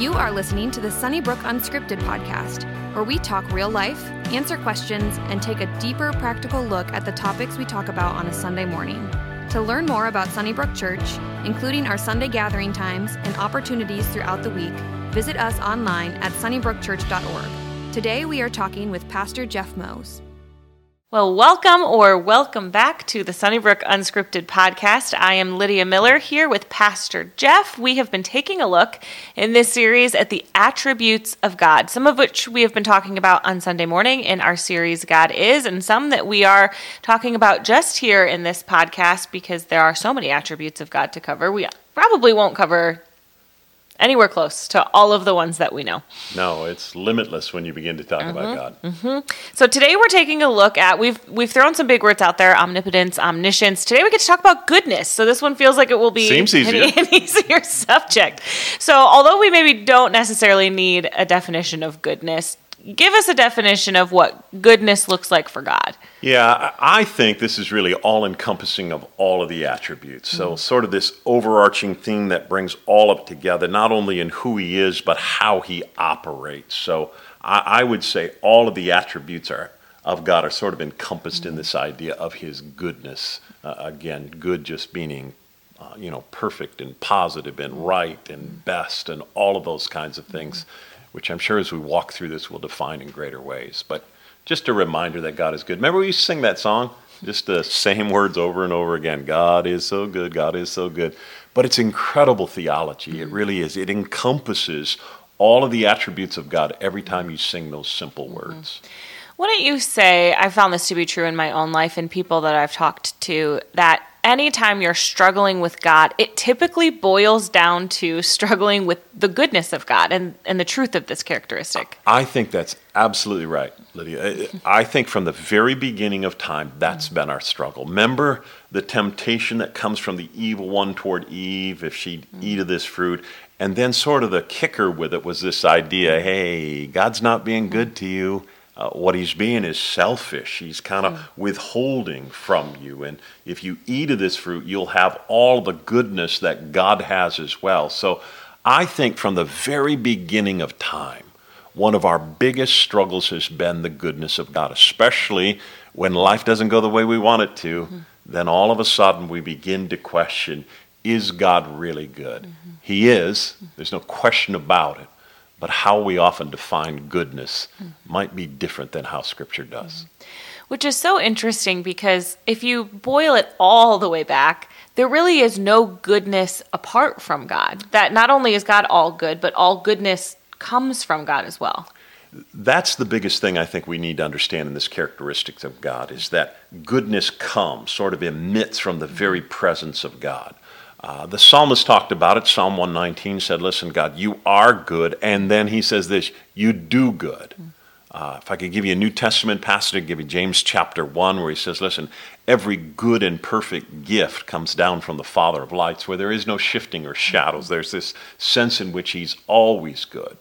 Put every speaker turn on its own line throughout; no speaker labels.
You are listening to the Sunnybrook Unscripted podcast, where we talk real life, answer questions, and take a deeper practical look at the topics we talk about on a Sunday morning. To learn more about Sunnybrook Church, including our Sunday gathering times and opportunities throughout the week, visit us online at sunnybrookchurch.org. Today we are talking with Pastor Jeff Moes.
Well, welcome or welcome back to the Sunnybrook Unscripted podcast. I am Lydia Miller here with Pastor Jeff. We have been taking a look in this series at the attributes of God, some of which we have been talking about on Sunday morning in our series God Is, and some that we are talking about just here in this podcast because there are so many attributes of God to cover. We probably won't cover anywhere close to all of the ones that we know.
No, it's limitless when you begin to talk about God.
Mm-hmm. So today we're taking a look at we've we've thrown some big words out there: omnipotence, omniscience. Today we get to talk about goodness. So this one feels like it will be
Seems easier.
An, an easier subject. So although we maybe don't necessarily need a definition of goodness, give us a definition of what goodness looks like for God.
Yeah, I think this is really all encompassing of all of the attributes. So, sort of this overarching theme that brings all of it together, not only in who he is, but how he operates. So, I, I would say all of the attributes are of God are sort of encompassed in this idea of his goodness. Uh, again, good just meaning uh, you know, perfect and positive and right and best and all of those kinds of things, which I'm sure as we walk through this we'll define in greater ways. But just a reminder that God is good. Remember we used to sing that song? Just the same words over and over again. God is so good, God is so good. But it's incredible theology. It really is. It encompasses all of the attributes of God every time you sing those simple mm-hmm. words.
Wouldn't you say, I found this to be true in my own life and people that I've talked to, that anytime you're struggling with God, it typically boils down to struggling with the goodness of God and, and the truth of this characteristic?
I think that's absolutely right, Lydia. I I think from the very beginning of time, that's mm-hmm. been our struggle. Remember the temptation that comes from the evil one toward Eve if she'd mm-hmm. eat of this fruit? And then, sort of, the kicker with it was this idea hey, God's not being mm-hmm. good to you. Uh, what he's being is selfish. He's kind of mm. withholding from you. And if you eat of this fruit, you'll have all the goodness that God has as well. So I think from the very beginning of time, one of our biggest struggles has been the goodness of God, especially when life doesn't go the way we want it to. Mm-hmm. Then all of a sudden we begin to question is God really good? Mm-hmm. He is, there's no question about it. But how we often define goodness hmm. might be different than how Scripture does. Hmm.
Which is so interesting because if you boil it all the way back, there really is no goodness apart from God. That not only is God all good, but all goodness comes from God as well.
That's the biggest thing I think we need to understand in this characteristics of God is that goodness comes, sort of emits from the very hmm. presence of God. Uh, the psalmist talked about it. Psalm 119 said, Listen, God, you are good. And then he says this, you do good. Uh, if I could give you a New Testament passage, I'd give you James chapter 1, where he says, Listen, every good and perfect gift comes down from the Father of lights, where there is no shifting or shadows. There's this sense in which he's always good.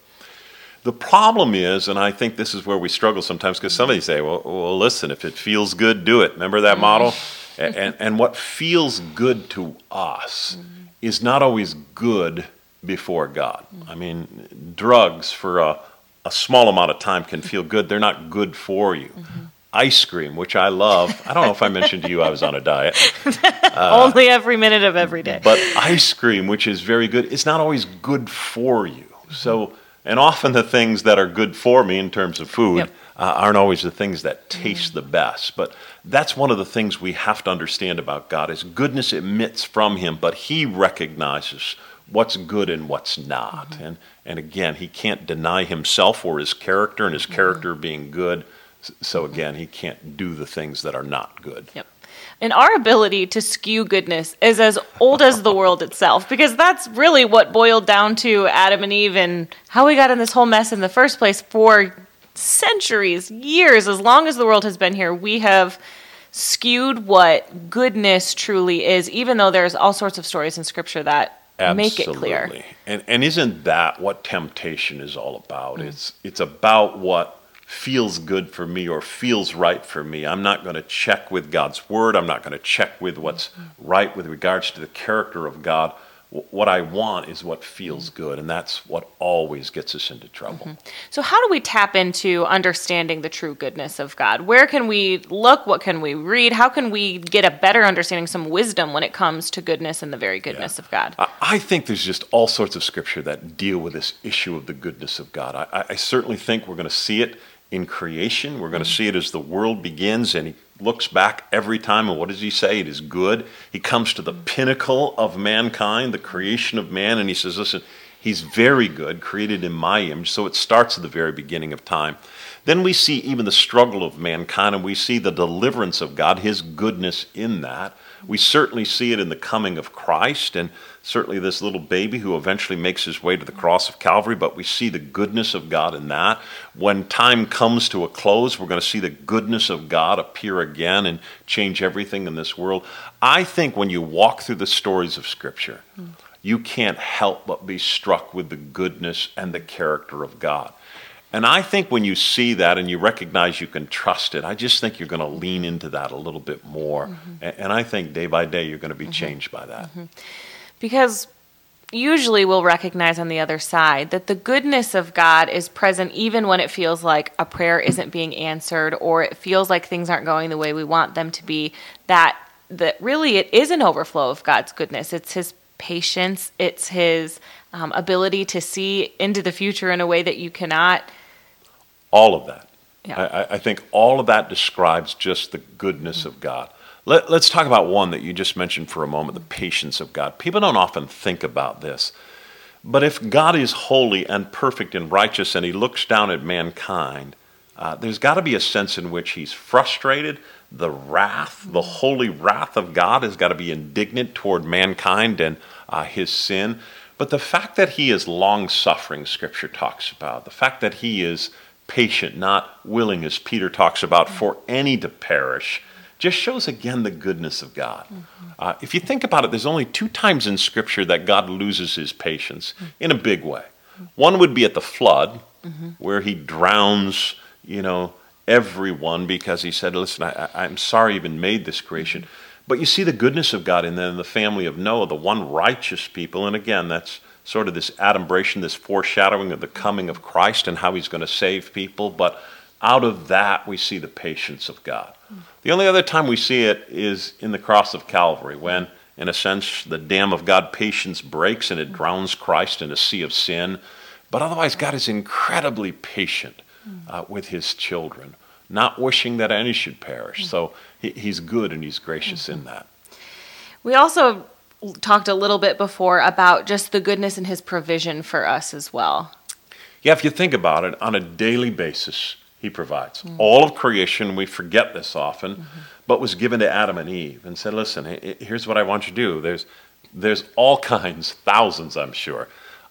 The problem is, and I think this is where we struggle sometimes, because somebody say, well, well, listen, if it feels good, do it. Remember that model? And, and, what feels good to us mm-hmm. is not always good before God. I mean, drugs for a, a small amount of time can feel good. They're not good for you. Mm-hmm. Ice cream, which I love. I don't know if I mentioned to you I was on a diet.
Uh, Only every minute of every day.
But ice cream, which is very good, it's not always good for you. So, mm-hmm. And often the things that are good for me in terms of food
Yep.
uh, aren't always the things that taste mm. the best. But that's one of the things we have to understand about God is goodness emits from Him, but He recognizes what's good and what's not. Mm-hmm. And and again, He can't deny Himself or His character, and His mm-hmm. character being good. So mm-hmm. again, He can't do the things that are not good.
Yep. And our ability to skew goodness is as old as the world itself, because that's really what boiled down to Adam and Eve and how we got in this whole mess in the first place for centuries, years, as long as the world has been here, we have skewed what goodness truly is, even though there's all sorts of stories in scripture that make it clear.
And and isn't that what temptation is all about? Mm. It's it's about what feels good for me or feels right for me. I'm not going to check with God's word. I'm not going to check with what's right with regards to the character of God. what I want is what feels good, and that's what always gets us into trouble. Mm-hmm.
So, how do we tap into understanding the true goodness of God? Where can we look? What can we read? How can we get a better understanding, some wisdom when it comes to goodness and the very goodness yeah. of God?
I think there's just all sorts of scripture that deal with this issue of the goodness of God. I, I certainly think we're going to see it in creation. We're going to mm-hmm. see it as the world begins, and he looks back every time, and what does he say? It is good. He comes to the pinnacle of mankind, the creation of man, and he says, Listen, he's very good, created in my image. So it starts at the very beginning of time. Then we see even the struggle of mankind, and we see the deliverance of God, his goodness in that. We certainly see it in the coming of Christ, and certainly this little baby who eventually makes his way to the cross of Calvary, but we see the goodness of God in that. When time comes to a close, we're going to see the goodness of God appear again and change everything in this world. I think when you walk through the stories of Scripture, mm. you can't help but be struck with the goodness and the character of God. And I think when you see that and you recognize you can trust it, I just think you're going to lean into that a little bit more. Mm-hmm. And I think day by day you're going to be mm-hmm. changed by that. Mm-hmm.
Because usually we'll recognize on the other side that the goodness of God is present even when it feels like a prayer isn't being answered or it feels like things aren't going the way we want them to be that that really it is an overflow of God's goodness it's his patience it's his um, ability to see into the future in a way that you cannot
all of that yeah. I, I think all of that describes just the goodness mm-hmm. of God let, us talk about one that you just mentioned for a moment the patience of God. People don't often think about this. But if God is holy and perfect and righteous and he looks down at mankind, uh, there's got to be a sense in which he's frustrated. The wrath, the holy wrath of God has got to be indignant toward mankind and uh, his sin. But the fact that he is long suffering, Scripture talks about, the fact that he is patient, not willing, as Peter talks about, for any to perish, just shows again the goodness of God. Mm-hmm. Uh, if you think about it, there's only two times in Scripture that God loses his patience mm-hmm. in a big way. One would be at the flood, mm-hmm. where he drowns, you know, everyone because he said, Listen, I, am sorry I even made this creation. But you see the goodness of God in in the family of Noah, the one righteous people. And again, that's sort of this adumbration, this foreshadowing of the coming of Christ and how he's going to save people. But out of that, we see the patience of God. Mm. The only other time we see it is in the cross of Calvary, when, in a sense, the dam of God patience breaks and it mm. drowns Christ in a sea of sin. But otherwise, God is incredibly patient mm. uh, with his children, not wishing that any should perish. So he, he's good and he's gracious in mm-hmm. that.
We also talked a little bit before about just the goodness and his provision for us as well.
Yeah, if you think about it, on a daily basis, he provides. Mm-hmm. All of creation, we forget this often, mm-hmm. but was given to Adam and Eve and said, listen, here's what I want you to do. There's, there's all kinds, thousands, I'm sure,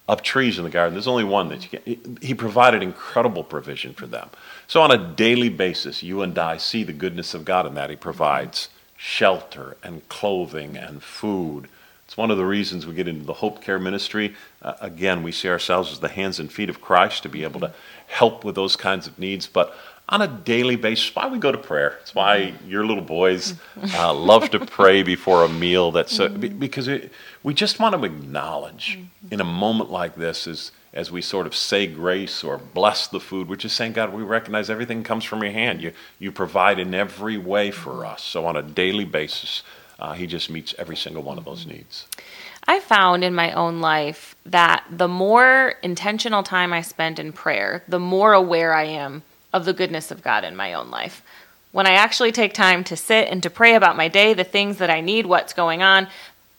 of trees in the garden. There's only one that you can. He provided incredible provision for them. So on a daily basis, you and I see the goodness of God in that. He provides shelter and clothing and food. It's one of the reasons we get into the Hope Care ministry. Uh, again, we see ourselves as the hands and feet of Christ to be able to help with those kinds of needs. But on a daily basis, why we go to prayer. It's why your little boys uh, love to pray before a meal. That's uh, because it, we just want to acknowledge in a moment like this, as as we sort of say grace or bless the food, we're just saying, God, we recognize everything comes from your hand. You you provide in every way for us. So on a daily basis, uh, He just meets every single one of those needs.
I found in my own life that the more intentional time I spend in prayer, the more aware I am of the goodness of God in my own life. When I actually take time to sit and to pray about my day, the things that I need, what's going on,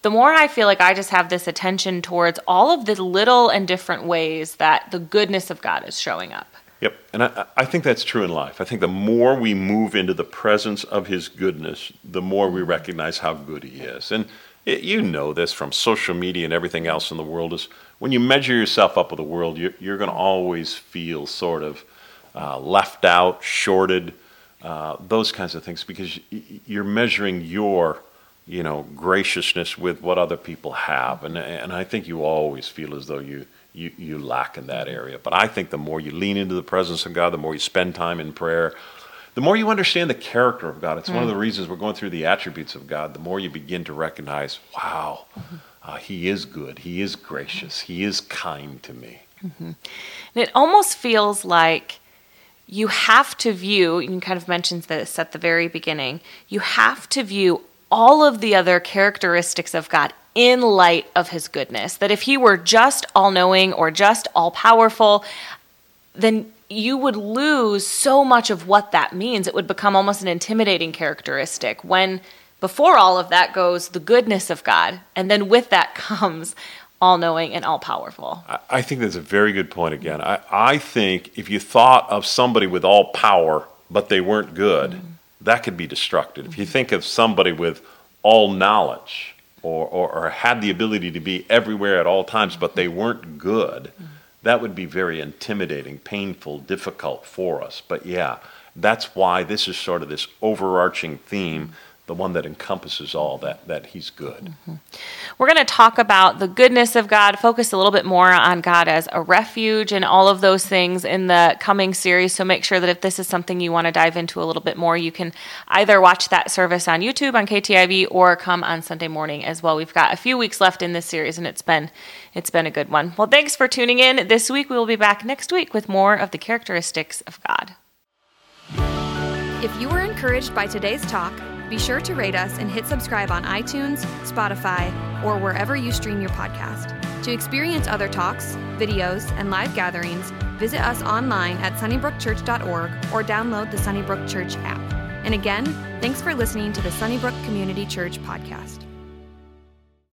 the more I feel like I just have this attention towards all of the little and different ways that the goodness of God is showing up.
Yep, and I, I, think that's true in life. I think the more we move into the presence of His goodness, the more we recognize how good He is. And it, you know this from social media and everything else in the world is when you measure yourself up with the world, you're, you're going to always feel sort of uh, left out, shorted, uh, those kinds of things because you're measuring your you know graciousness with what other people have and and I think you always feel as though you you, you lack in that area but I think the more you lean into the presence of God the more you spend time in prayer the more you understand the character of God, it's mm. one of the reasons we're going through the attributes of God, the more you begin to recognize, wow, mm-hmm. uh, He is good, He is gracious, He is kind to me.
Mm-hmm. And it almost feels like you have to view, you kind of mentioned this at the very beginning, you have to view all of the other characteristics of God in light of his goodness. That if he were just all knowing or just all powerful, then you would lose so much of what that means. It would become almost an intimidating characteristic when before all of that goes the goodness of God. And then with that comes all knowing and all powerful.
I think that's a very good point again. I, I think if you thought of somebody with all power, but they weren't good, mm-hmm. That could be destructive. Mm-hmm. If you think of somebody with all knowledge or, or, or, had the ability to be everywhere at all times, but they weren't good, mm-hmm. that would be very intimidating, painful, difficult for us. But yeah, that's why this is sort of this overarching theme the one that encompasses all that that he's good. Mm-hmm.
We're going to talk about the goodness of God, focus a little bit more on God as a refuge and all of those things in the coming series. So make sure that if this is something you want to dive into a little bit more, you can either watch that service on YouTube on KTIV or come on Sunday morning as well. We've got a few weeks left in this series and it's been it's been a good one. Well, thanks for tuning in this week. We will be back next week with more of the characteristics of God.
If you were encouraged by today's talk, be sure to rate us and hit subscribe on iTunes, Spotify, or wherever you stream your podcast. To experience other talks, videos, and live gatherings, visit us online at sunnybrookchurch.org or download the Sunnybrook Church app. And again, thanks for listening to the Sunnybrook Community Church podcast.